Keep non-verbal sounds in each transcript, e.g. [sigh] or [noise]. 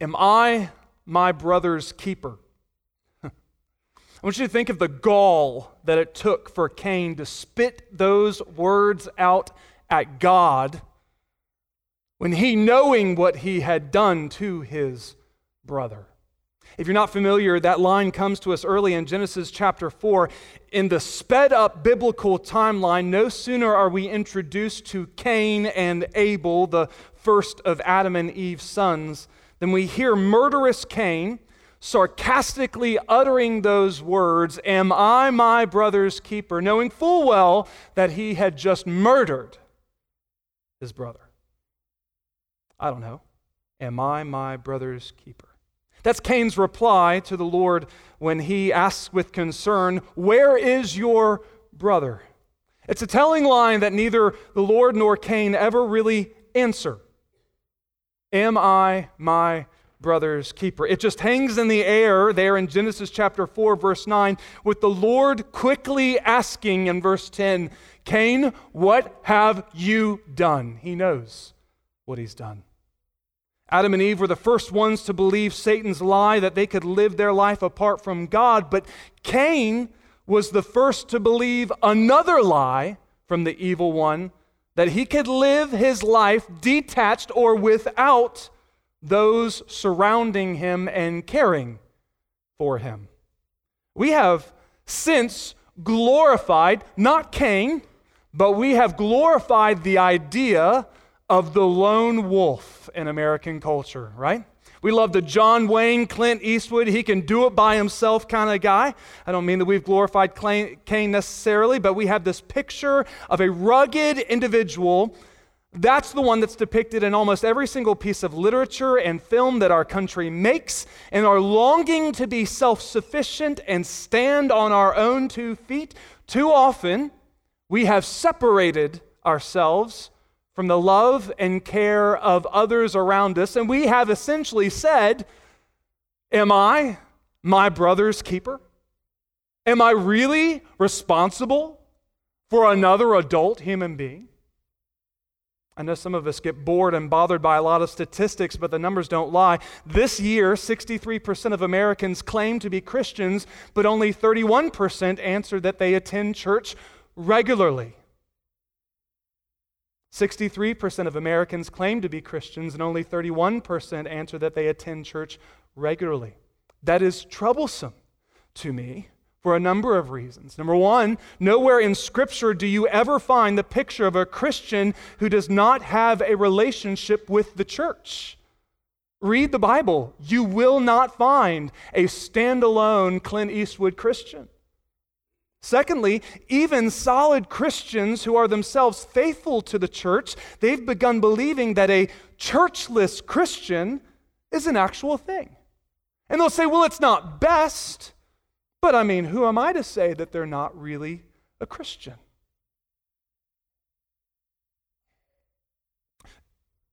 Am I my brother's keeper? [laughs] I want you to think of the gall that it took for Cain to spit those words out at God when he, knowing what he had done to his brother. If you're not familiar, that line comes to us early in Genesis chapter 4. In the sped up biblical timeline, no sooner are we introduced to Cain and Abel, the first of Adam and Eve's sons, than we hear murderous Cain sarcastically uttering those words, Am I my brother's keeper? knowing full well that he had just murdered his brother. I don't know. Am I my brother's keeper? That's Cain's reply to the Lord when he asks with concern, Where is your brother? It's a telling line that neither the Lord nor Cain ever really answer. Am I my brother's keeper? It just hangs in the air there in Genesis chapter 4, verse 9, with the Lord quickly asking in verse 10, Cain, what have you done? He knows what he's done. Adam and Eve were the first ones to believe Satan's lie that they could live their life apart from God, but Cain was the first to believe another lie from the evil one that he could live his life detached or without those surrounding him and caring for him. We have since glorified, not Cain, but we have glorified the idea of the lone wolf in American culture, right? We love the John Wayne, Clint Eastwood, he can do it by himself kind of guy. I don't mean that we've glorified Cain necessarily, but we have this picture of a rugged individual. That's the one that's depicted in almost every single piece of literature and film that our country makes, and our longing to be self sufficient and stand on our own two feet. Too often, we have separated ourselves from the love and care of others around us. And we have essentially said, Am I my brother's keeper? Am I really responsible for another adult human being? I know some of us get bored and bothered by a lot of statistics, but the numbers don't lie. This year, 63% of Americans claim to be Christians, but only 31% answer that they attend church regularly. 63% of Americans claim to be Christians, and only 31% answer that they attend church regularly. That is troublesome to me for a number of reasons. Number one, nowhere in Scripture do you ever find the picture of a Christian who does not have a relationship with the church. Read the Bible. You will not find a standalone Clint Eastwood Christian. Secondly, even solid Christians who are themselves faithful to the church, they've begun believing that a churchless Christian is an actual thing. And they'll say, well, it's not best, but I mean, who am I to say that they're not really a Christian?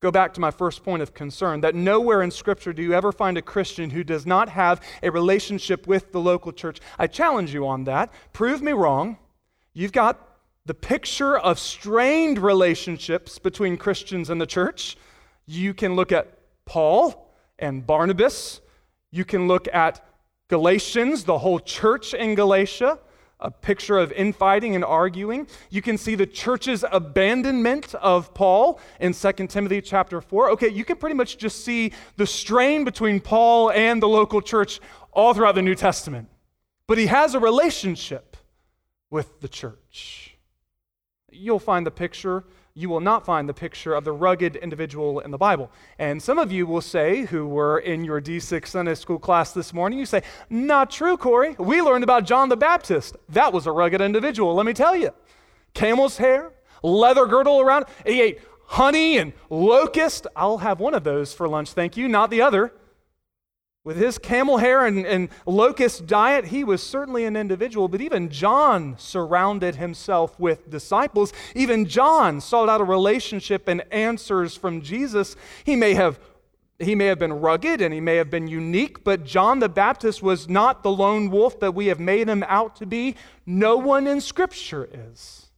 Go back to my first point of concern that nowhere in Scripture do you ever find a Christian who does not have a relationship with the local church. I challenge you on that. Prove me wrong. You've got the picture of strained relationships between Christians and the church. You can look at Paul and Barnabas. You can look at Galatians, the whole church in Galatia a picture of infighting and arguing. You can see the church's abandonment of Paul in 2 Timothy chapter 4. Okay, you can pretty much just see the strain between Paul and the local church all throughout the New Testament. But he has a relationship with the church. You'll find the picture you will not find the picture of the rugged individual in the Bible. And some of you will say, who were in your D6 Sunday school class this morning, you say, Not true, Corey. We learned about John the Baptist. That was a rugged individual, let me tell you. Camel's hair, leather girdle around. He ate honey and locust. I'll have one of those for lunch, thank you, not the other. With his camel hair and, and, locust diet, he was certainly an individual, but even John surrounded himself with disciples. Even John sought out a relationship and answers from Jesus. He may have he may have been rugged and he may have been unique, but John the Baptist was not the lone wolf that we have made him out to be. No one in Scripture is.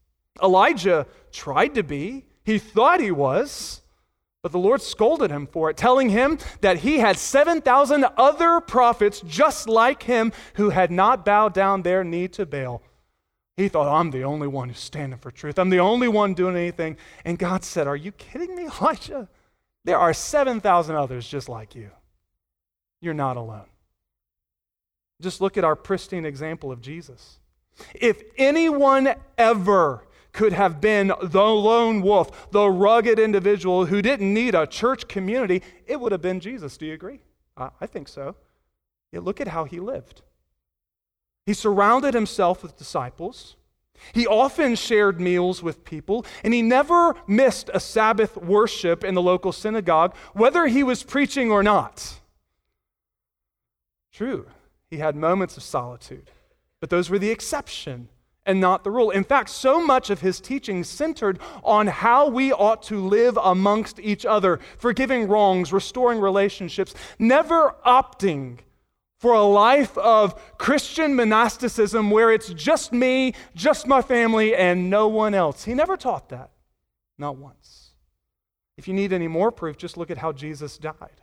Elijah tried to be, he thought he was, But the Lord scolded him for it, telling him that he had 7,000 other prophets just like him who had not bowed down their knee to Baal. He thought, I'm the only one who's standing for truth. I'm the only one doing anything. And God said, Are you kidding me, [laughs] Elijah? There are 7,000 others just like you. You're not alone. Just look at our pristine example of Jesus. If anyone ever could have been the lone wolf, the rugged individual who didn't need a church community, it would have been Jesus. Do you agree? I think so. Yeah, look at how he lived. He surrounded himself with disciples. He often shared meals with people, and he never missed a Sabbath worship in the local synagogue, whether he was preaching or not. True, he had moments of solitude, but those were the exception and not the rule. In fact, so much of his teaching centered on how we ought to live amongst each other, forgiving wrongs, restoring relationships, never opting for a life of Christian monasticism where it's just me, just my family, and no one else. He never taught that, not once. If you need any more proof, just look at how Jesus died.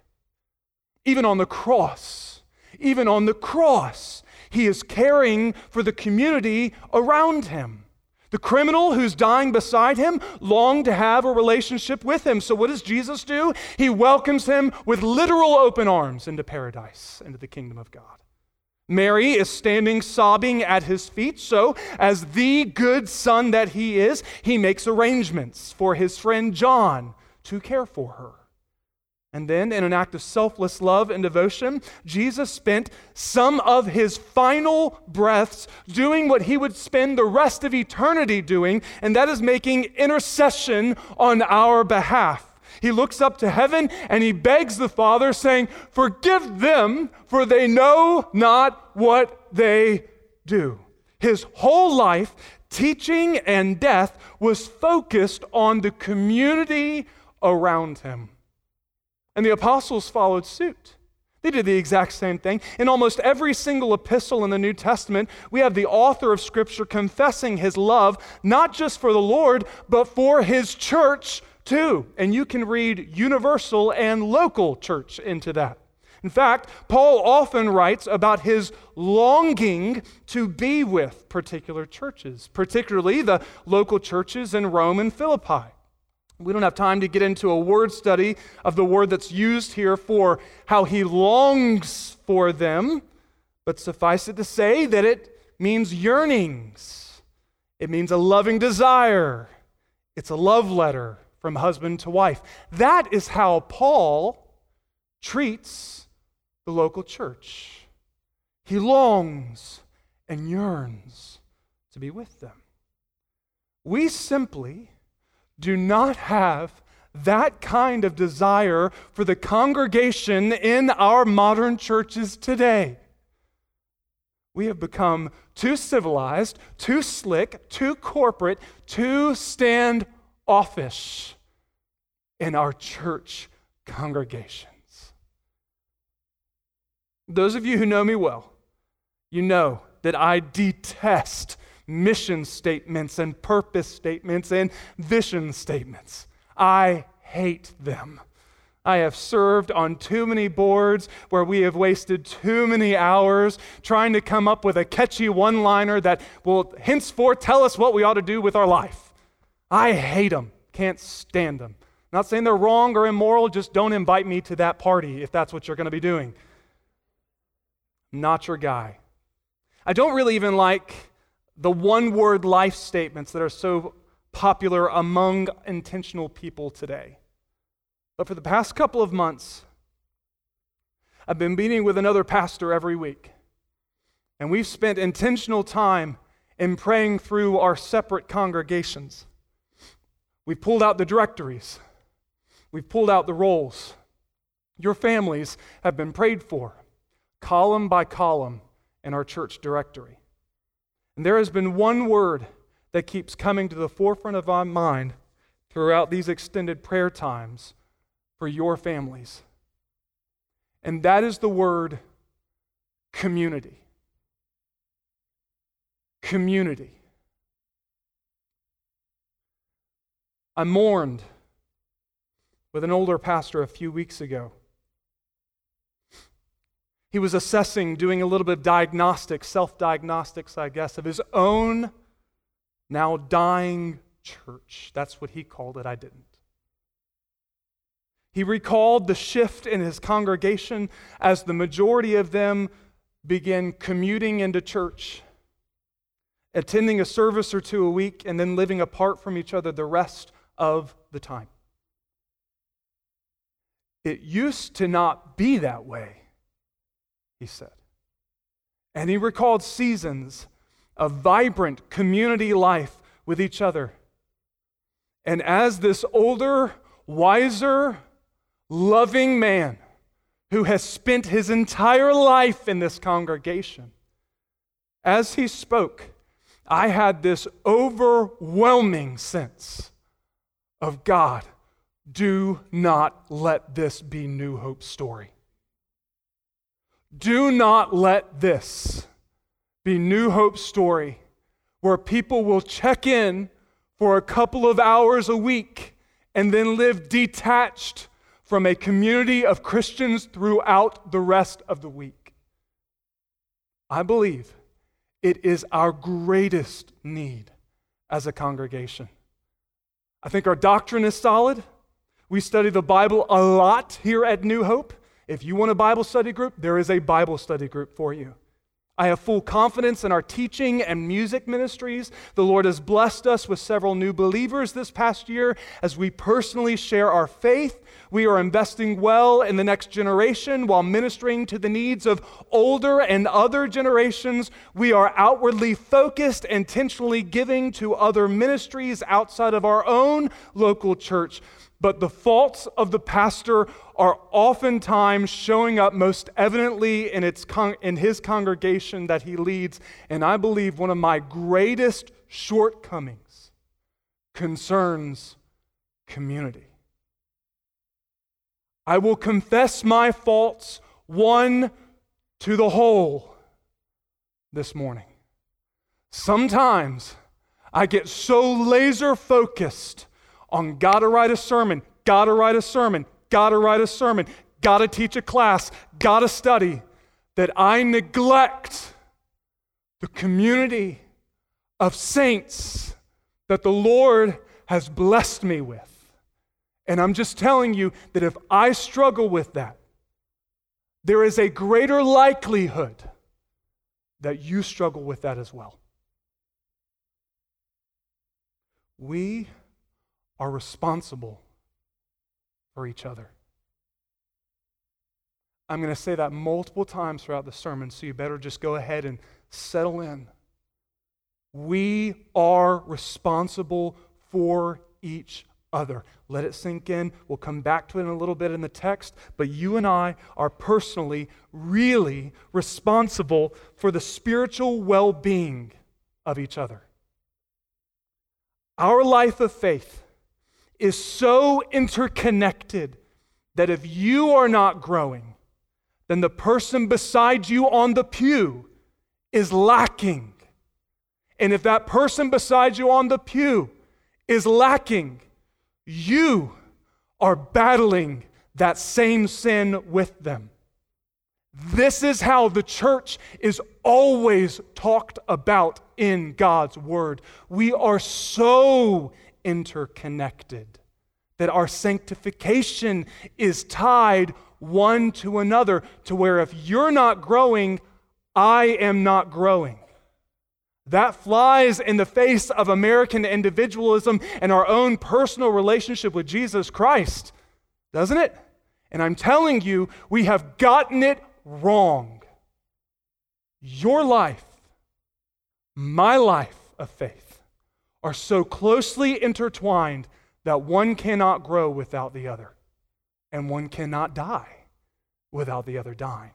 Even on the cross, even on the cross, he is caring for the community around him. The criminal who's dying beside him longed to have a relationship with him. So, what does Jesus do? He welcomes him with literal open arms into paradise, into the kingdom of God. Mary is standing sobbing at his feet. So, as the good son that he is, he makes arrangements for his friend John to care for her. And then, in an act of selfless love and devotion, Jesus spent some of his final breaths doing what he would spend the rest of eternity doing, and that is making intercession on our behalf. He looks up to heaven and he begs the Father, saying, Forgive them, for they know not what they do. His whole life, teaching and death, was focused on the community around him. And the apostles followed suit. They did the exact same thing. In almost every single epistle in the New Testament, we have the author of Scripture confessing his love, not just for the Lord, but for his church too. And you can read universal and local church into that. In fact, Paul often writes about his longing to be with particular churches, particularly the local churches in Rome and Philippi. We don't have time to get into a word study of the word that's used here for how he longs for them, but suffice it to say that it means yearnings. It means a loving desire. It's a love letter from husband to wife. That is how Paul treats the local church. He longs and yearns to be with them. We simply do not have that kind of desire for the congregation in our modern churches today. We have become too civilized, too slick, too corporate, too standoffish in our church congregations. Those of you who know me well, you know that I detest mission statements and purpose statements and vision statements. I hate them. I have served on too many boards where we have wasted too many hours trying to come up with a catchy one liner that will henceforth tell us what we ought to do with our life. I hate them, can't stand them. Not saying they're wrong or immoral, just don't invite me to that party if that's what you're going to be doing. Not your guy. I don't really even like the one word life statements that are so popular among intentional people today. But for the past couple of months, I've been meeting with another pastor every week. And we've spent intentional time in praying through our separate congregations. We've pulled out the directories, we've pulled out the rolls. Your families have been prayed for, column by column, in our church directory. And there has been one word that keeps coming to the forefront of my mind throughout these extended prayer times for your families. And that is the word community. Community. I mourned with an older pastor a few weeks ago. He was assessing, doing a little bit of diagnostics, self diagnostics, I guess, of his own now dying church. That's what he called it. I didn't. He recalled the shift in his congregation as the majority of them began commuting into church, attending a service or two a week, and then living apart from each other the rest of the time. It used to not be that way, he said. And he recalled seasons of vibrant community life with each other. And as this older, wiser, loving man who has spent his entire life in this congregation, as he spoke, I had this overwhelming sense of God, do not let this be New Hope's story. Do not let this be New Hope's story where people will check in for a couple of hours a week and then live detached from a community of Christians throughout the rest of the week. I believe it is our greatest need as a congregation. I think our doctrine is solid. We study the Bible a lot here at New Hope. If you want a Bible study group, there is a Bible study group for you. I have full confidence in our teaching and music ministries. The Lord has blessed us with several new believers this past year as we personally share our faith. We are investing well in the next generation while ministering to the needs of older and other generations. We are outwardly focused, intentionally giving to other ministries outside of our own local church but the faults of the pastor are oftentimes showing up most evidently in, its con- in his congregation that he leads. And I believe one of my greatest shortcomings concerns community. I will confess my faults one to the whole this morning. Sometimes I get so laser focused on gotta write a sermon, gotta write a sermon, gotta write a sermon, gotta teach a class, gotta study, that I neglect the community of saints that the Lord has blessed me with. And I'm just telling you that if I struggle with that, there is a greater likelihood that you struggle with that as well. We are responsible for each other. I'm going to say that multiple times throughout the sermon, so you better just go ahead and settle in. We are responsible for each other. Let it sink in. We'll come back to it in a little bit in the text, but you and I are personally, really responsible for the spiritual well being of each other. Our life of faith is so interconnected that if you are not growing, then the person beside you on the pew is lacking. And if that person beside you on the pew is lacking, you are battling that same sin with them. This is how the church is always talked about in God's word. We are so interconnected, that our sanctification is tied one to another, to where if you're not growing, I am not growing. That flies in the face of American individualism and our own personal relationship with Jesus Christ, doesn't it? And I'm telling you, we have gotten it wrong. Your life, my life of faith, are so closely intertwined that one cannot grow without the other, and one cannot die without the other dying.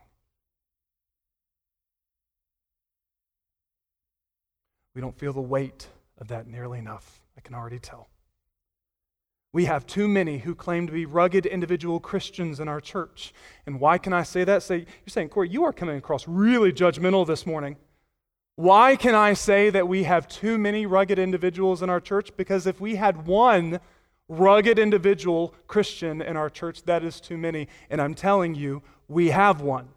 We don't feel the weight of that nearly enough, I can already tell. We have too many who claim to be rugged individual Christians in our church. And why can I say that? Say, you're saying, Corey, you are coming across really judgmental this morning. Why can I say that we have too many rugged individuals in our church? Because if we had one rugged individual Christian in our church. That is too many. And I'm telling you, we have one.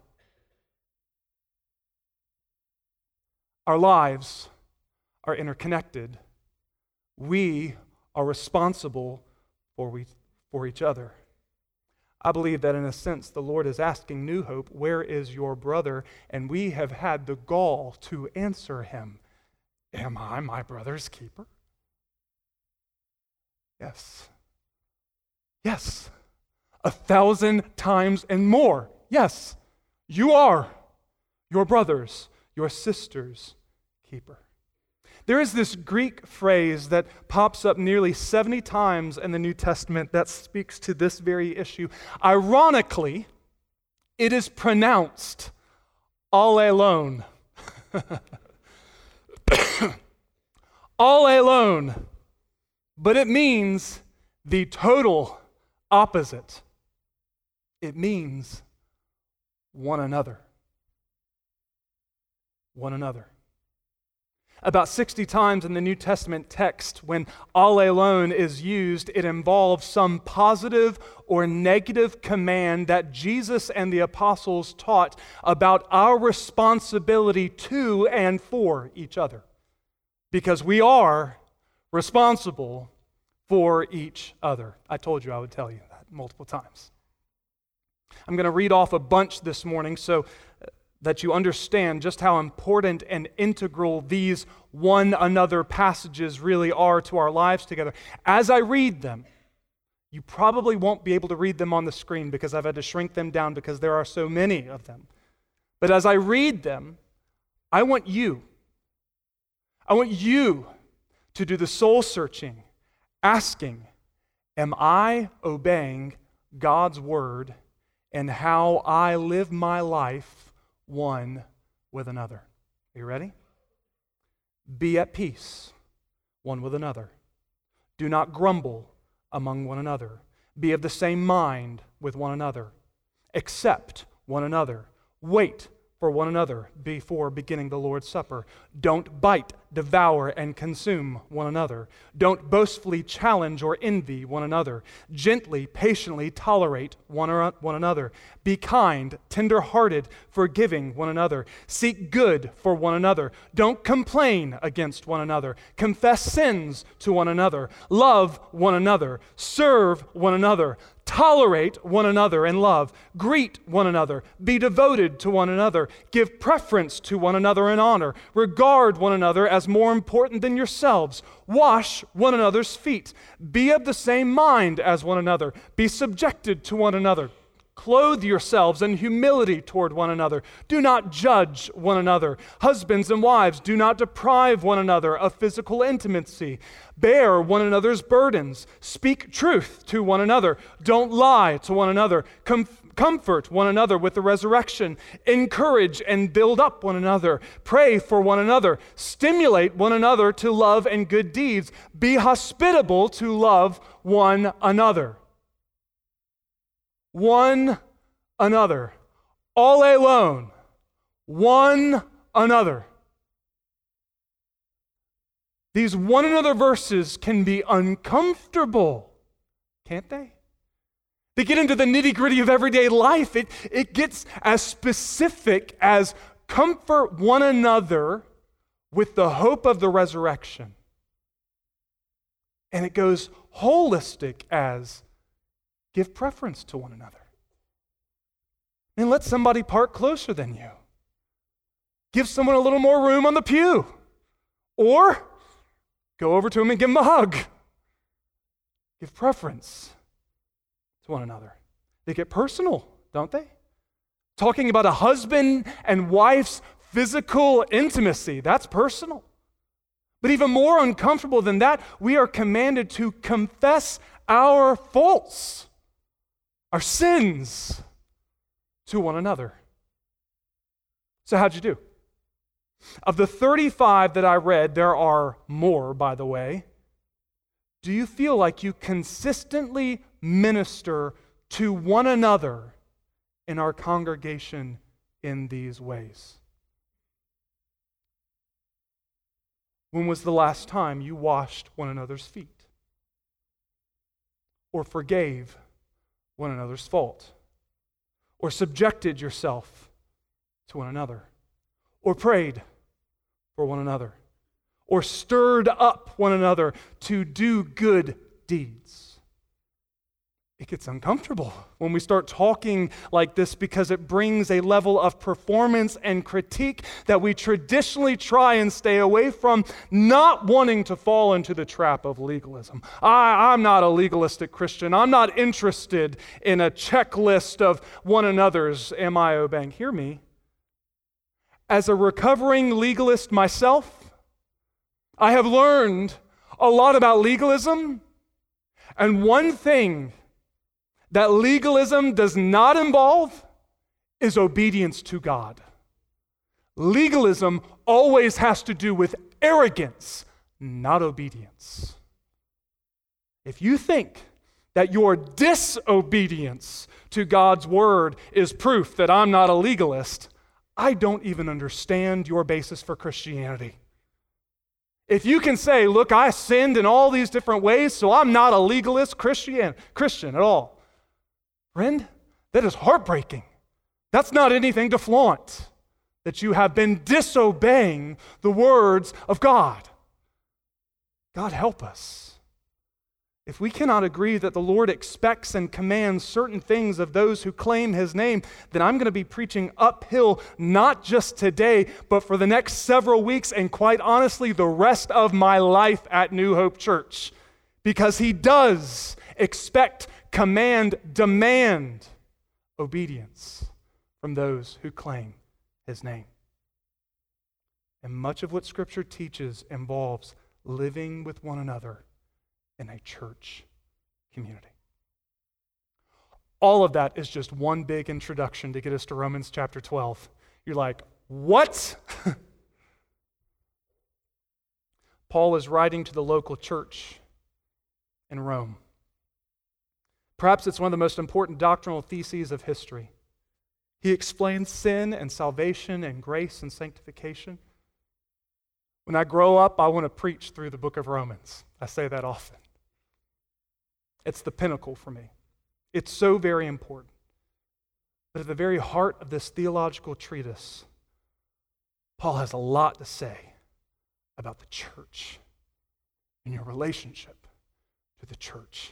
Our lives are interconnected. We are responsible for, we, for each other. I believe that in a sense, the Lord is asking New Hope, Where is your brother? And we have had the gall to answer him, Am I my brother's keeper? Yes. Yes. A thousand times and more. Yes. You are your brother's, your sister's keeper. There is this Greek phrase that pops up nearly 70 times in the New Testament that speaks to this very issue. Ironically, it is pronounced all alone. [coughs] all alone. But it means the total opposite. It means one another. One another about 60 times in the New Testament text, when all alone is used, it involves some positive or negative command that Jesus and the apostles taught about our responsibility to and for each other. Because we are responsible for each other. I told you I would tell you that multiple times. I'm going to read off a bunch this morning, so that you understand just how important and integral these one another passages really are to our lives together. As I read them, you probably won't be able to read them on the screen because I've had to shrink them down because there are so many of them. But as I read them, I want you, I want you to do the soul searching, asking, Am I obeying God's word and how I live my life? One with another. Are you ready? Be at peace one with another. Do not grumble among one another. Be of the same mind with one another. Accept one another. Wait for one another before beginning the Lord's Supper. Don't bite, devour, and consume one another. Don't boastfully challenge or envy one another. Gently, patiently tolerate one, or, one another. Be kind, tender hearted, forgiving one another. Seek good for one another. Don't complain against one another. Confess sins to one another. Love one another. Serve one another. Tolerate one another in love. Greet one another. Be devoted to one another. Give preference to one another in honor. Regard one another as more important than yourselves. Wash one another's feet. Be of the same mind as one another. Be subjected to one another. Clothe yourselves in humility toward one another. Do not judge one another. Husbands and wives, do not deprive one another of physical intimacy. Bear one another's burdens. Speak truth to one another. Don't lie to one another. Com- comfort one another with the resurrection. Encourage and build up one another. Pray for one another. Stimulate one another to love and good deeds. Be hospitable to love one another one another. All alone, one another. These one another verses can be uncomfortable, can't they? They get into the nitty gritty of everyday life. It, it gets as specific as comfort one another with the hope of the resurrection. And it goes holistic as Give preference to one another. And let somebody park closer than you. Give someone a little more room on the pew. Or go over to them and give them a hug. Give preference to one another. They get personal, don't they? Talking about a husband and wife's physical intimacy, that's personal. But even more uncomfortable than that, we are commanded to confess our faults our sins to one another. So, how'd you do? Of the 35 that I read, there are more, by the way. Do you feel like you consistently minister to one another in our congregation in these ways? When was the last time you washed one another's feet? or forgave one another's fault, or subjected yourself to one another, or prayed for one another, or stirred up one another to do good deeds it gets uncomfortable when we start talking like this because it brings a level of performance and critique that we traditionally try and stay away from, not wanting to fall into the trap of legalism. I, am not a legalistic Christian. I'm not interested in a checklist of one another's. Am I obeying? Hear me. As a recovering legalist myself, I have learned a lot about legalism. And one thing that legalism does not involve is obedience to God. Legalism always has to do with arrogance, not obedience. If you think that your disobedience to God's word is proof that I'm not a legalist, I don't even understand your basis for Christianity. If you can say, look, I sinned in all these different ways, so I'm not a legalist Christian, Christian at all. Friend, that is heartbreaking. That's not anything to flaunt, that you have been disobeying the words of God. God, help us. If we cannot agree that the Lord expects and commands certain things of those who claim his name, then I'm going to be preaching uphill, not just today, but for the next several weeks, and quite honestly, the rest of my life at New Hope Church. Because he does expect command, demand obedience from those who claim his name. And much of what Scripture teaches involves living with one another in a church community. All of that is just one big introduction to get us to Romans chapter 12. You're like, what? [laughs] Paul is writing to the local church in Rome. Perhaps it's one of the most important doctrinal theses of history. He explains sin and salvation and grace and sanctification. When I grow up, I want to preach through the book of Romans. I say that often. It's the pinnacle for me. It's so very important. But at the very heart of this theological treatise, Paul has a lot to say about the church and your relationship to the church.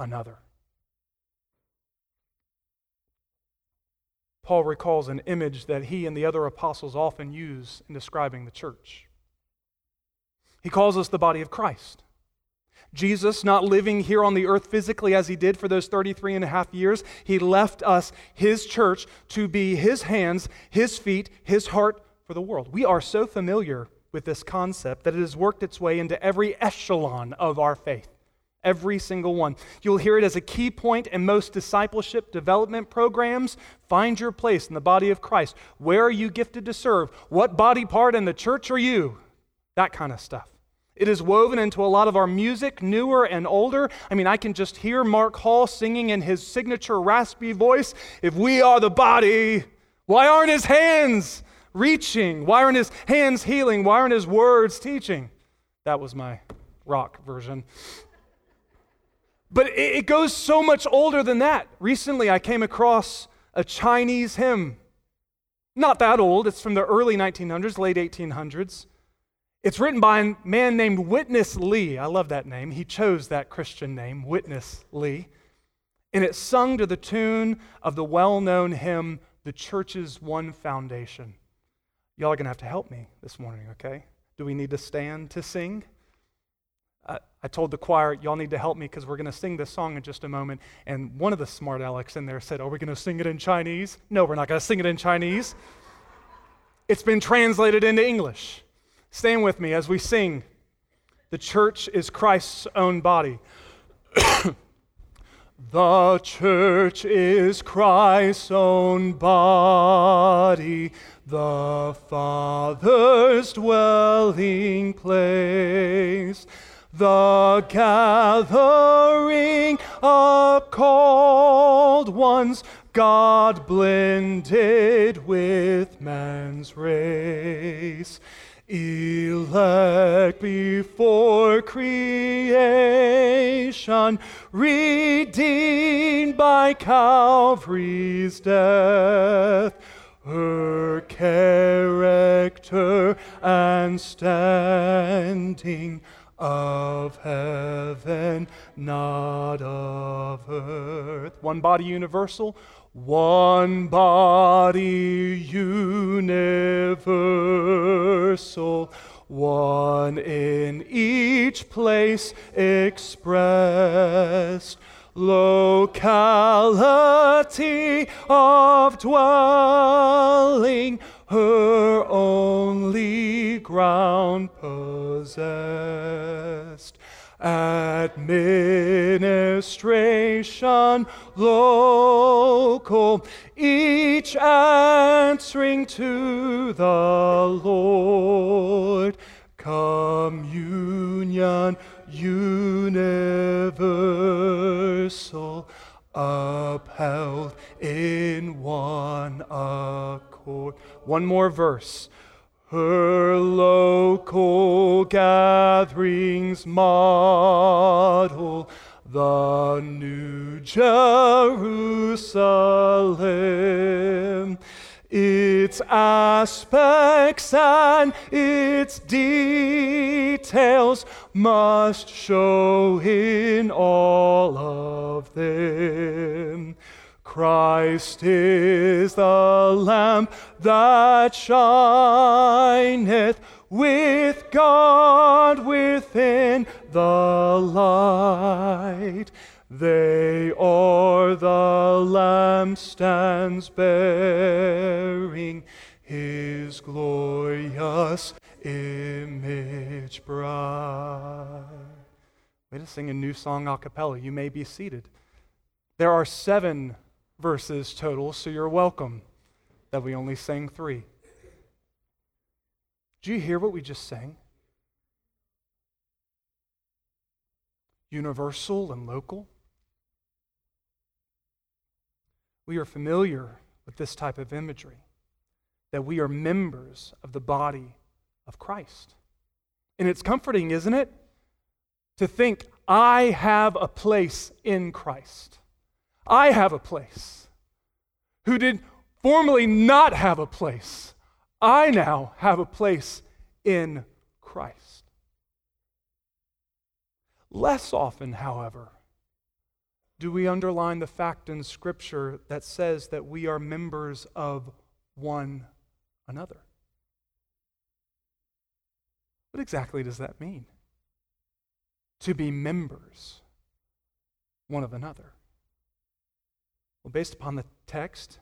another. Paul recalls an image that he and the other apostles often use in describing the church. He calls us the body of Christ. Jesus, not living here on the earth physically as he did for those 33 and a half years, he left us, his church, to be his hands, his feet, his heart for the world. We are so familiar with this concept that it has worked its way into every echelon of our faith. Every single one. You'll hear it as a key point in most discipleship development programs. Find your place in the body of Christ. Where are you gifted to serve? What body part in the church are you? That kind of stuff. It is woven into a lot of our music, newer and older. I mean, I can just hear Mark Hall singing in his signature raspy voice If we are the body, why aren't his hands reaching? Why aren't his hands healing? Why aren't his words teaching? That was my rock version. But it, goes so much older than that. Recently, I came across a Chinese hymn. Not that old, it's from the early 1900s, late 1800s. It's written by a man named Witness Lee. I love that name. He chose that Christian name, Witness Lee. And it's sung to the tune of the well known hymn, The Church's One Foundation. Y'all are going to have to help me this morning, okay? Do we need to stand to sing? I told the choir, y'all need to help me because we're going to sing this song in just a moment. And one of the smart Alex in there said, Are we going to sing it in Chinese? No, we're not going to sing it in Chinese. it's been translated into English. Stand with me as we sing The church is Christ's own body. [coughs] the church is Christ's own body, the Father's dwelling place, the gathering of called ones, God blended with man's race elect before creation, redeemed by Calvary's death. Her character and standing of heaven, not of earth. One body universal, one body universal, one in each place expressed, locality of dwelling, her only ground possessed administration local, each answering to the Lord. Communion universal, upheld in one accord. One more verse her local gatherings model the New Jerusalem. Its aspects and its details must show in all of them. Christ is the lamp that shineth with God within the light. They are the lamp stands bearing his glorious image bright. Way to sing a new song a cappella. You may be seated. There are seven verses total, so you're welcome that we only sang three. Do you hear what we just sang? Universal and local. We are familiar with this type of imagery, that we are members of the body of Christ. And it's comforting, isn't it? To think, I have a place in Christ. I have a place. Who did formerly not have a place, I now have a place in Christ. Less often, however, do we underline the fact in Scripture that says that we are members of one another. What exactly does that mean? To be members one of another. Well, based upon the text,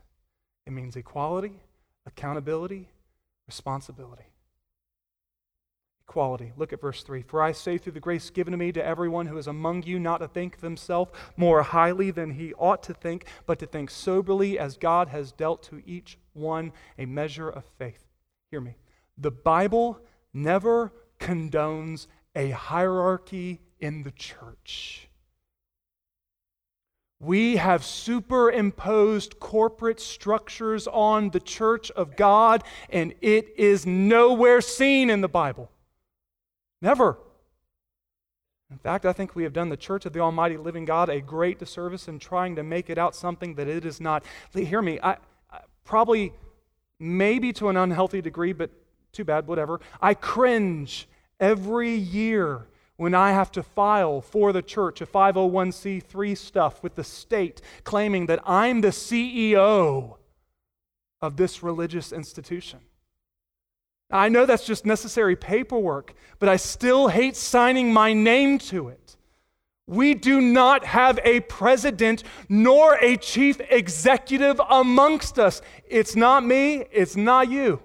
it means equality, accountability, responsibility. Equality. Look at verse 3. For I say through the grace given to me to everyone who is among you not to think of himself more highly than he ought to think, but to think soberly as God has dealt to each one a measure of faith. Hear me. The Bible never condones a hierarchy in the church. We have superimposed corporate structures on the church of God, and it is nowhere seen in the Bible. Never. In fact, I think we have done the church of the Almighty Living God a great disservice in trying to make it out something that it is not. Hear me, I, I probably, maybe to an unhealthy degree, but too bad, whatever. I cringe every year when I have to file for the church a 501c3 stuff with the state claiming that I'm the CEO of this religious institution. I know that's just necessary paperwork, but I still hate signing my name to it. We do not have a president nor a chief executive amongst us. It's not me, it's not you.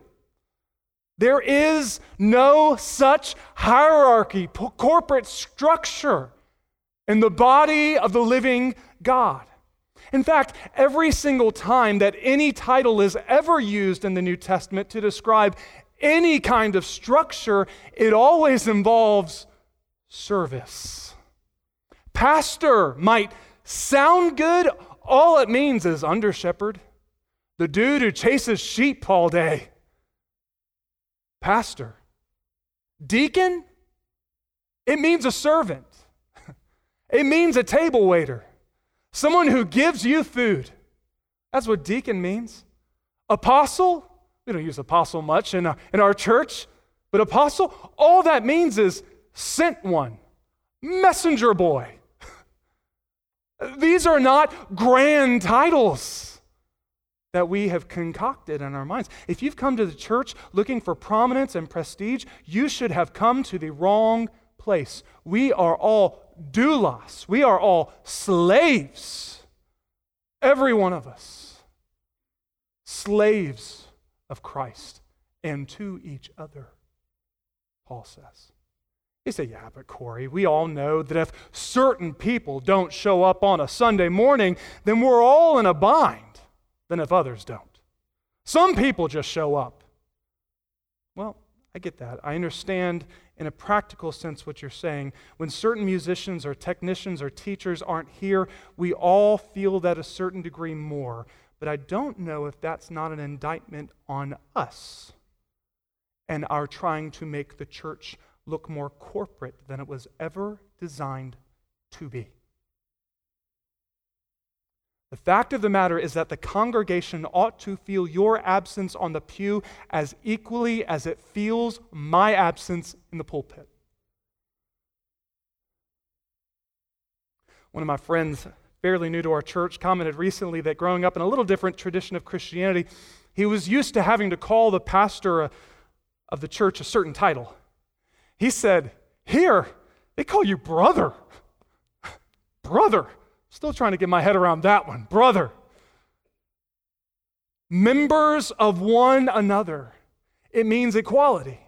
There is no such hierarchy, corporate structure in the body of the living God. In fact, every single time that any title is ever used in the New Testament to describe any kind of structure, it always involves service. Pastor might sound good, all it means is under shepherd, the dude who chases sheep all day. Pastor. Deacon, it means a servant, [laughs] it means a table waiter, someone who gives you food. That's what deacon means. Apostle, we don't use apostle much in, uh, in our church, but apostle, all that means is sent one, messenger boy. [laughs] These are not grand titles that we have concocted in our minds. If you've come to the church looking for prominence and prestige, you should have come to the wrong place. We are all doulos, we are all slaves. Every one of us. Slaves of Christ and to each other, Paul says. You say, yeah, but Corey, we all know that if certain people don't show up on a Sunday morning, then we're all in a bind than if others don't. Some people just show up. Well, I get that. I understand in a practical sense what you're saying. When certain musicians or technicians or teachers aren't here, we all feel that a certain degree more. But I don't know if that's not an indictment on us and our trying to make the church look more corporate than it was ever designed to be. The fact of the matter is that the congregation ought to feel your absence on the pew as equally as it feels my absence in the pulpit. One of my friends, fairly new to our church, commented recently that growing up in a little different tradition of Christianity, he was used to having to call the pastor of the church a certain title. He said, Here, they call you brother. [laughs] brother. Still trying to get my head around that one. Brother. Members of one another. It means equality.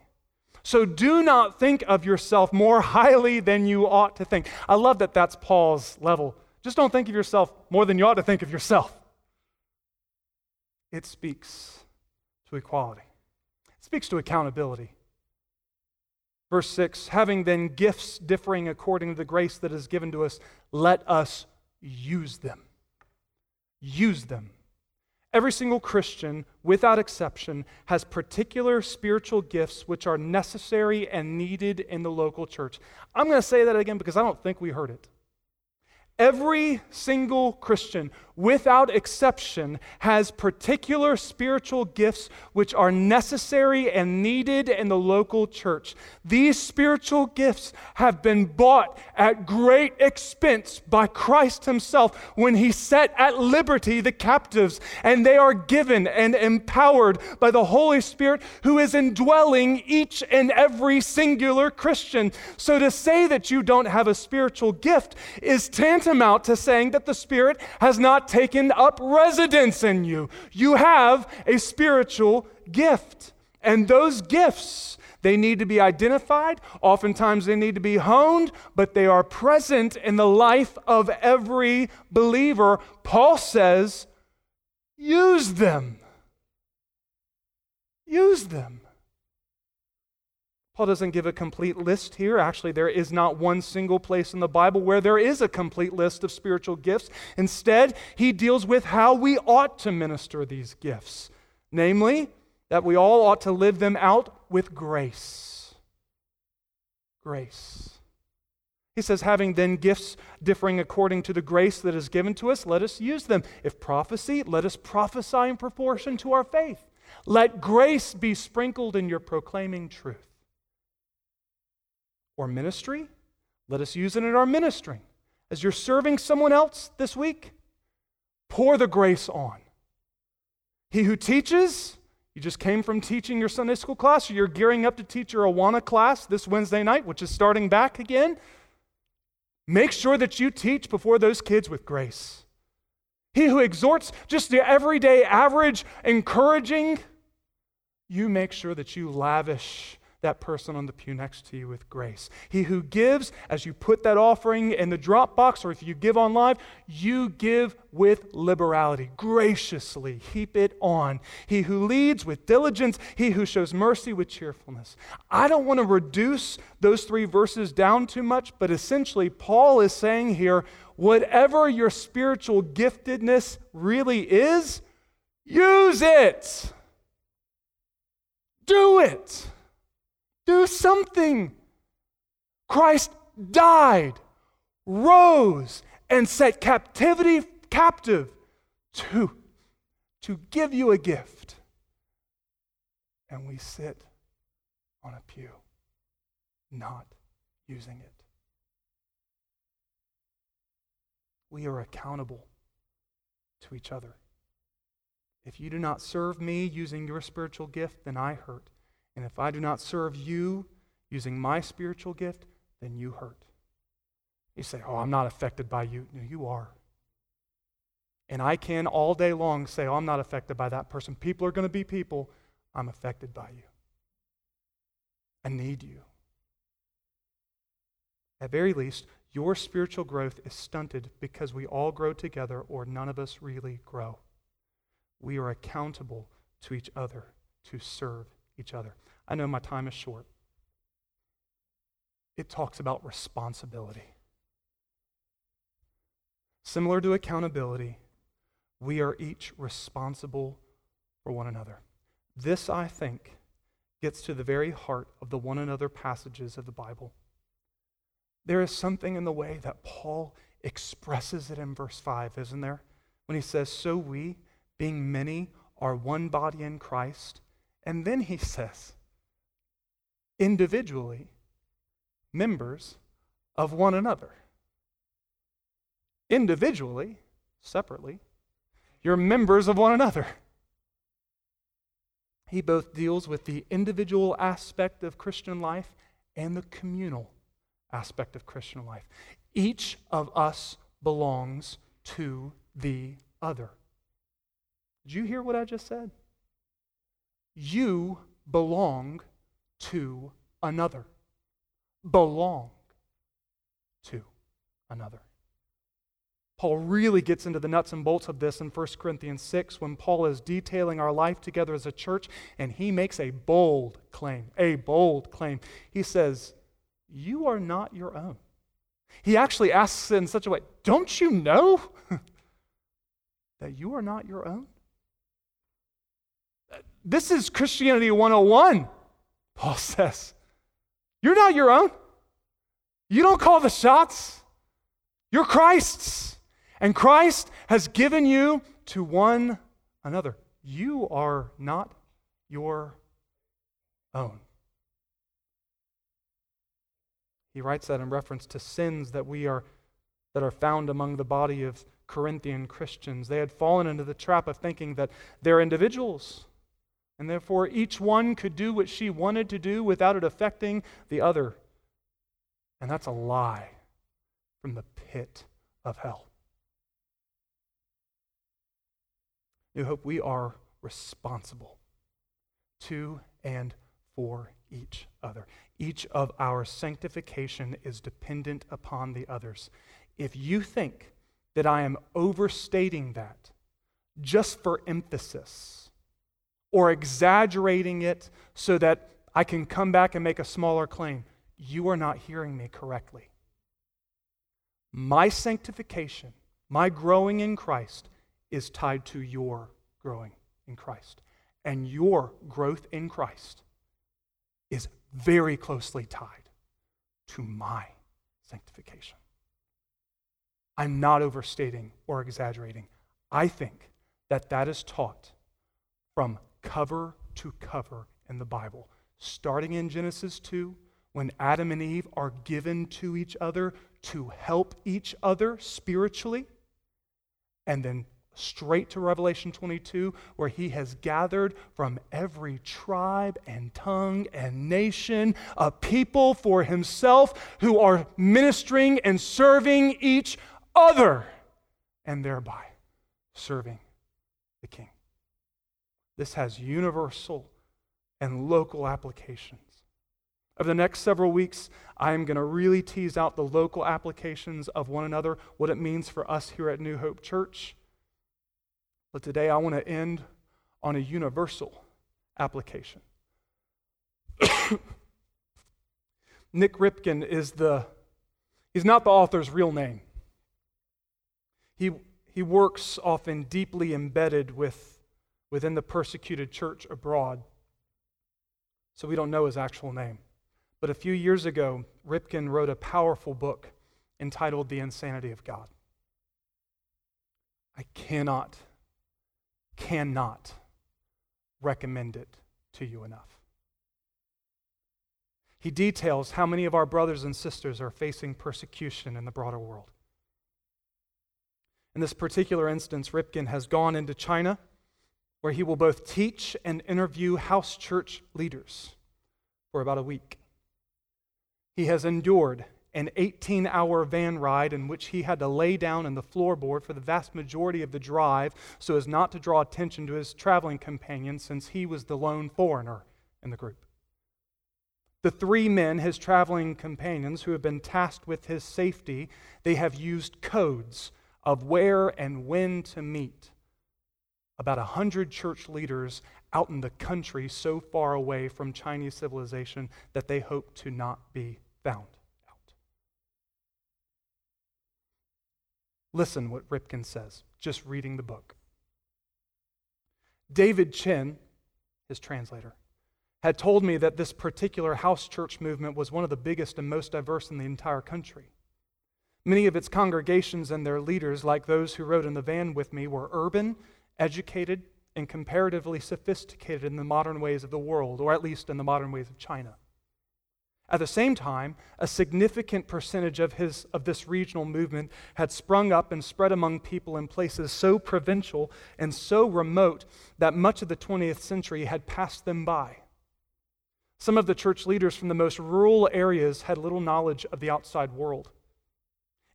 So do not think of yourself more highly than you ought to think. I love that that's Paul's level. Just don't think of yourself more than you ought to think of yourself. It speaks to equality, it speaks to accountability. Verse 6 Having then gifts differing according to the grace that is given to us, let us use them. Use them. Every single Christian, without exception, has particular spiritual gifts which are necessary and needed in the local church. I'm going to say that again because I don't think we heard it. Every single Christian, without exception, has particular spiritual gifts which are necessary and needed in the local church. These spiritual gifts have been bought at great expense by Christ Himself when He set at liberty the captives, and they are given and empowered by the Holy Spirit who is indwelling each and every singular Christian. So to say that you don't have a spiritual gift is tantamount to saying that the Spirit has not taken up residence in you. You have a spiritual gift. And those gifts, they need to be identified. Oftentimes they need to be honed, but they are present in the life of every believer. Paul says, use them. Use them. Paul doesn't give a complete list here. Actually, there is not one single place in the Bible where there is a complete list of spiritual gifts. Instead, he deals with how we ought to minister these gifts, namely, that we all ought to live them out with grace. Grace. He says, having then gifts differing according to the grace that is given to us, let us use them. If prophecy, let us prophesy in proportion to our faith. Let grace be sprinkled in your proclaiming truth or ministry, let us use it in our ministering. As you're serving someone else this week, pour the grace on. He who teaches, you just came from teaching your Sunday school class, or you're gearing up to teach your Awana class this Wednesday night, which is starting back again. Make sure that you teach before those kids with grace. He who exhorts just the everyday, average, encouraging, you make sure that you lavish that person on the pew next to you with grace. He who gives, as you put that offering in the drop box, or if you give on live, you give with liberality, graciously heap it on. He who leads with diligence, he who shows mercy with cheerfulness. I don't want to reduce those three verses down too much, but essentially, Paul is saying here whatever your spiritual giftedness really is, use it. Do it. Do something. Christ died, rose, and set captivity captive to, to give you a gift. And we sit on a pew, not using it. We are accountable to each other. If you do not serve me using your spiritual gift, then I hurt. And if I do not serve you using my spiritual gift, then you hurt. You say, Oh, I'm not affected by you. No, you are. And I can all day long say, Oh, I'm not affected by that person. People are going to be people. I'm affected by you. I need you. At very least, your spiritual growth is stunted because we all grow together or none of us really grow. We are accountable to each other to serve each other. I know my time is short. It talks about responsibility. Similar to accountability, we are each responsible for one another. This, I think, gets to the very heart of the one another passages of the Bible. There is something in the way that Paul expresses it in verse 5, isn't there? When he says, So we, being many, are one body in Christ. And then he [laughs] says, individually members of one another. Individually, separately, you're members of one another. He both deals with the individual aspect of Christian life and the communal aspect of Christian life. Each of us belongs to the other. Did you hear what I just said? You belong to another. Belong to another. Paul really gets into the nuts and bolts of this in 1 Corinthians 6 when Paul is detailing our life together as a church, and he makes a bold claim. A bold claim. He says, You are not your own. He actually asks in such a way Don't you know [laughs] that you are not your own? This is Christianity 101. Paul says, You're not your own. You don't call the shots. You're Christ's. And Christ has given you to one another. You are not your own. He writes that in reference to sins that we are that are found among the body of Corinthian Christians. They had fallen into the trap of thinking that they're individuals and therefore, each one could do what she wanted to do without it affecting the other. And that's a lie from the pit of hell. New Hope, we are responsible to and for each other. Each of our sanctification is dependent upon the others. If you think that I am overstating that just for emphasis, or exaggerating it so that I can come back and make a smaller claim. You are not hearing me correctly. My sanctification, my growing in Christ, is tied to your growing in Christ. And your growth in Christ is very closely tied to my sanctification. I'm not overstating or exaggerating. I think that that is taught from cover to cover in the Bible, starting in Genesis 2, when Adam and Eve are given to each other to help each other spiritually, and then straight to Revelation 22, where he has gathered from every tribe and tongue and nation a people for himself who are ministering and serving each other, and thereby serving. This has universal and local applications. Over the next several weeks, I am going to really tease out the local applications of one another, what it means for us here at New Hope Church. But today I want to end on a universal application. [coughs] Nik Ripken is the, he's not the author's real name. He, he works often deeply embedded with, within the persecuted church abroad. So we don't know his actual name. But a few years ago, Ripken wrote a powerful book entitled The Insanity of God. I cannot, cannot recommend it to you enough. He details how many of our brothers and sisters are facing persecution in the broader world. In this particular instance, Ripken has gone into China, where he will both teach and interview house church leaders for about a week. He has endured an 18 hour van ride in which he had to lay down in the floorboard for the vast majority of the drive so as not to draw attention to his traveling companion since he was the lone foreigner in the group. The three men, his traveling companions, who have been tasked with his safety, they have used codes of where and when to meet. About a hundred church leaders out in the country so far away from Chinese civilization that they hope to not be found out. Listen what Ripken says, just reading the book. David Chin, his translator, had told me that this particular house church movement was one of the biggest and most diverse in the entire country. Many of its congregations and their leaders, like those who rode in the van with me, were urban, educated, and comparatively sophisticated in the modern ways of the world, or at least in the modern ways of China. At the same time, a significant percentage of, his, of this regional movement had sprung up and spread among people in places so provincial and so remote that much of the 20th century had passed them by. Some of the church leaders from the most rural areas had little knowledge of the outside world.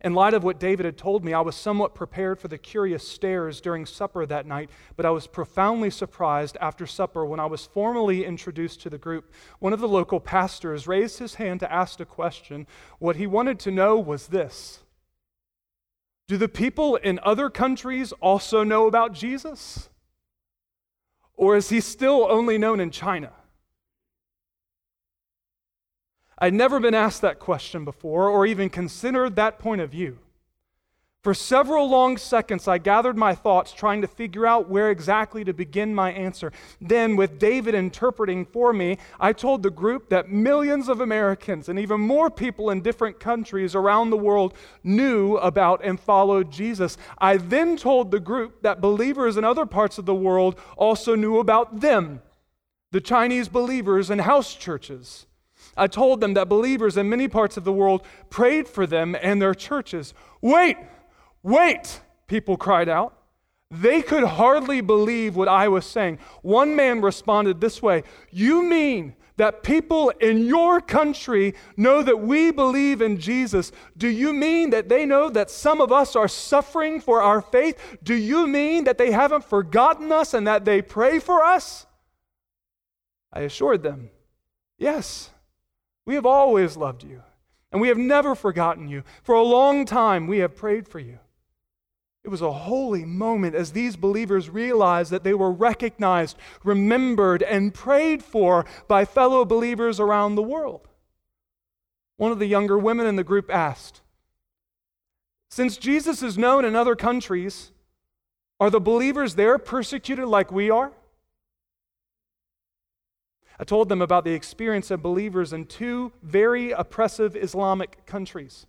In light of what David had told me, I was somewhat prepared for the curious stares during supper that night, but I was profoundly surprised after supper when I was formally introduced to the group. One of the local pastors raised his hand to ask a question. What he wanted to know was this Do the people in other countries also know about Jesus? Or is he still only known in China? I'd never been asked that question before or even considered that point of view. For several long seconds, I gathered my thoughts, trying to figure out where exactly to begin my answer. Then, with David interpreting for me, I told the group that millions of Americans and even more people in different countries around the world knew about and followed Jesus. I then told the group that believers in other parts of the world also knew about them, the Chinese believers in house churches. I told them that believers in many parts of the world prayed for them and their churches. Wait, wait, people cried out. They could hardly believe what I was saying. One man responded this way You mean that people in your country know that we believe in Jesus? Do you mean that they know that some of us are suffering for our faith? Do you mean that they haven't forgotten us and that they pray for us? I assured them, Yes. We have always loved you, and we have never forgotten you. For a long time, we have prayed for you. It was a holy moment as these believers realized that they were recognized, remembered, and prayed for by fellow believers around the world. One of the younger women in the group asked, Since Jesus is known in other countries, are the believers there persecuted like we are? I told them about the experience of believers in two very oppressive Islamic countries.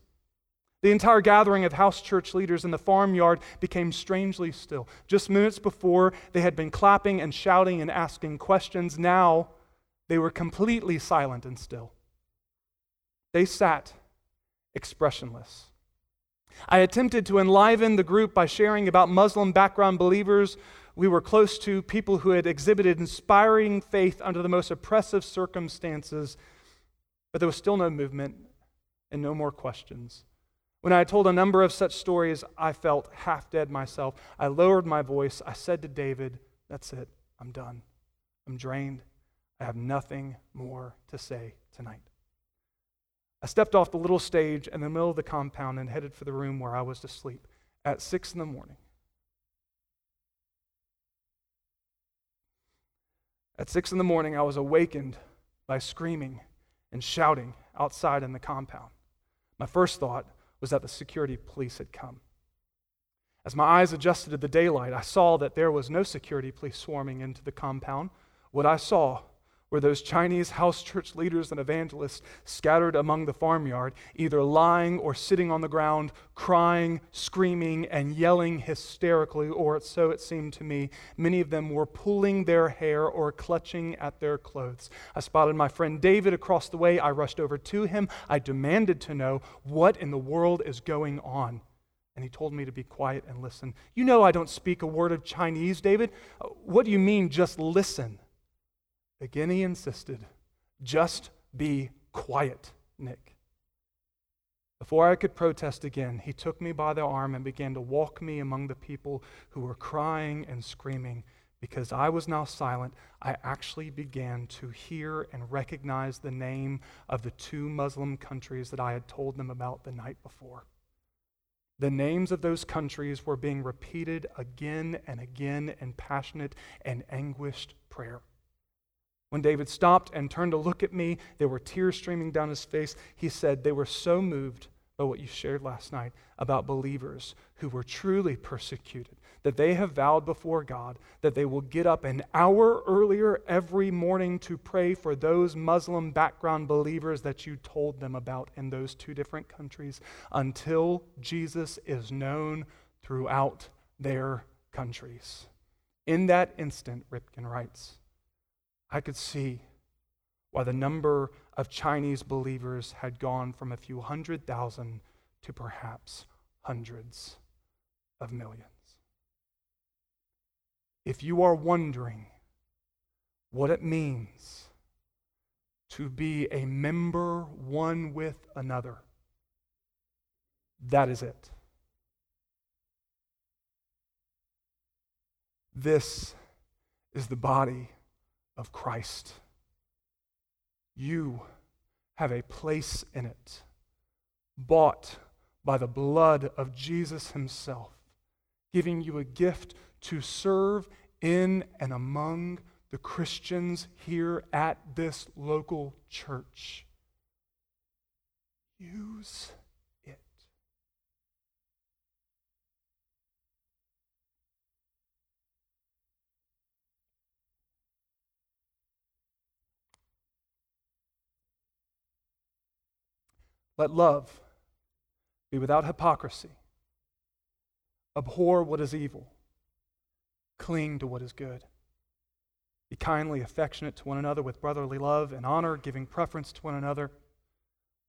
The entire gathering of house church leaders in the farmyard became strangely still. Just minutes before, they had been clapping and shouting and asking questions. Now, they were completely silent and still. They sat expressionless. I attempted to enliven the group by sharing about Muslim background believers we were close to people who had exhibited inspiring faith under the most oppressive circumstances, but there was still no movement and no more questions. When I told a number of such stories, I felt half dead myself. I lowered my voice. I said to David, That's it. I'm done. I'm drained. I have nothing more to say tonight. I stepped off the little stage in the middle of the compound and headed for the room where I was to sleep at six in the morning. At six in the morning, I was awakened by screaming and shouting outside in the compound. My first thought was that the security police had come. As my eyes adjusted to the daylight, I saw that there was no security police swarming into the compound. What I saw were those Chinese house church leaders and evangelists scattered among the farmyard, either lying or sitting on the ground, crying, screaming, and yelling hysterically, or so it seemed to me. Many of them were pulling their hair or clutching at their clothes. I spotted my friend David across the way. I rushed over to him. I demanded to know what in the world is going on. And he told me to be quiet and listen. You know I don't speak a word of Chinese, David. Uh, what do you mean, just listen? Again, he insisted, just be quiet, Nick. Before I could protest again, he took me by the arm and began to walk me among the people who were crying and screaming. Because I was now silent, I actually began to hear and recognize the name of the two Muslim countries that I had told them about the night before. The names of those countries were being repeated again and again in passionate and anguished prayer. When David stopped and turned to look at me, there were tears streaming down his face. He said, They were so moved by what you shared last night about believers who were truly persecuted, that they have vowed before God that they will get up an hour earlier every morning to pray for those Muslim background believers that you told them about in those two different countries until Jesus is known throughout their countries. In that instant, Ripken writes, I could see why the number of Chinese believers had gone from a few hundred thousand to perhaps hundreds of millions. If you are wondering what it means to be a member one with another, that is it. This is the body of Christ. You have a place in it, bought by the blood of Jesus Himself, giving you a gift to serve in and among the Christians here at this local church. Use Let love be without hypocrisy. Abhor what is evil. Cling to what is good. Be kindly affectionate to one another with brotherly love and honor, giving preference to one another,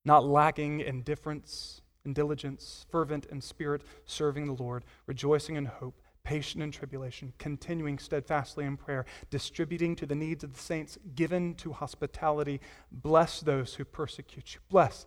not lacking in difference and diligence, fervent in spirit, serving the Lord, rejoicing in hope, patient in tribulation, continuing steadfastly in prayer, distributing to the needs of the saints, given to hospitality. Bless those who persecute you. Bless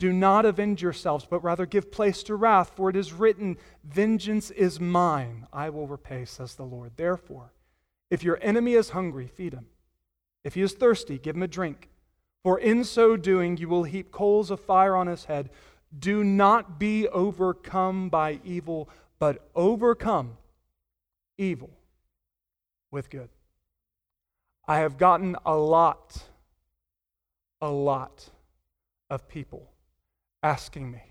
do not avenge yourselves, but rather give place to wrath, for it is written, Vengeance is mine, I will repay, says the Lord. Therefore, if your enemy is hungry, feed him. If he is thirsty, give him a drink. For in so doing, you will heap coals of fire on his head. Do not be overcome by evil, but overcome evil with good. I have gotten a lot, a lot of people asking me,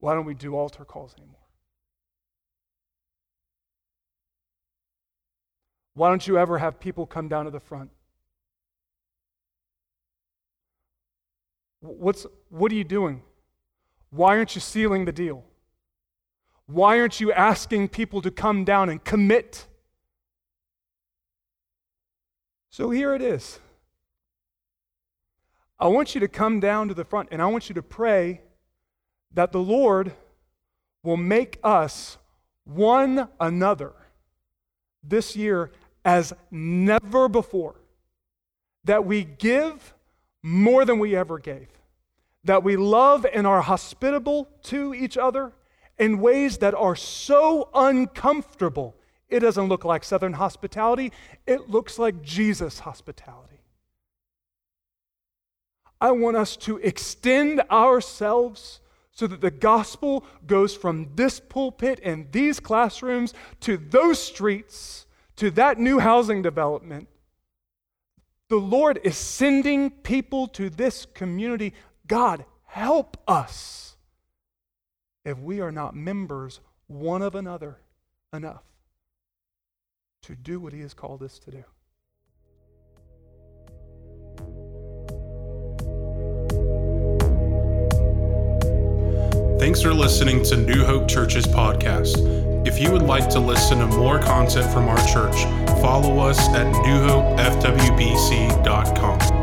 why don't we do altar calls anymore? Why don't you ever have people come down to the front? What's, what are you doing? Why aren't you sealing the deal? Why aren't you asking people to come down and commit? So here it is. I want you to come down to the front and I want you to pray that the Lord will make us one another this year as never before. That we give more than we ever gave. That we love and are hospitable to each other in ways that are so uncomfortable. It doesn't look like Southern hospitality, it looks like Jesus' hospitality. I want us to extend ourselves so that the gospel goes from this pulpit and these classrooms to those streets, to that new housing development. The Lord is sending people to this community. God, help us if we are not members one of another enough to do what He has called us to do. Thanks for listening to New Hope Church's podcast. If you would like to listen to more content from our church, follow us at newhopefwbc.com.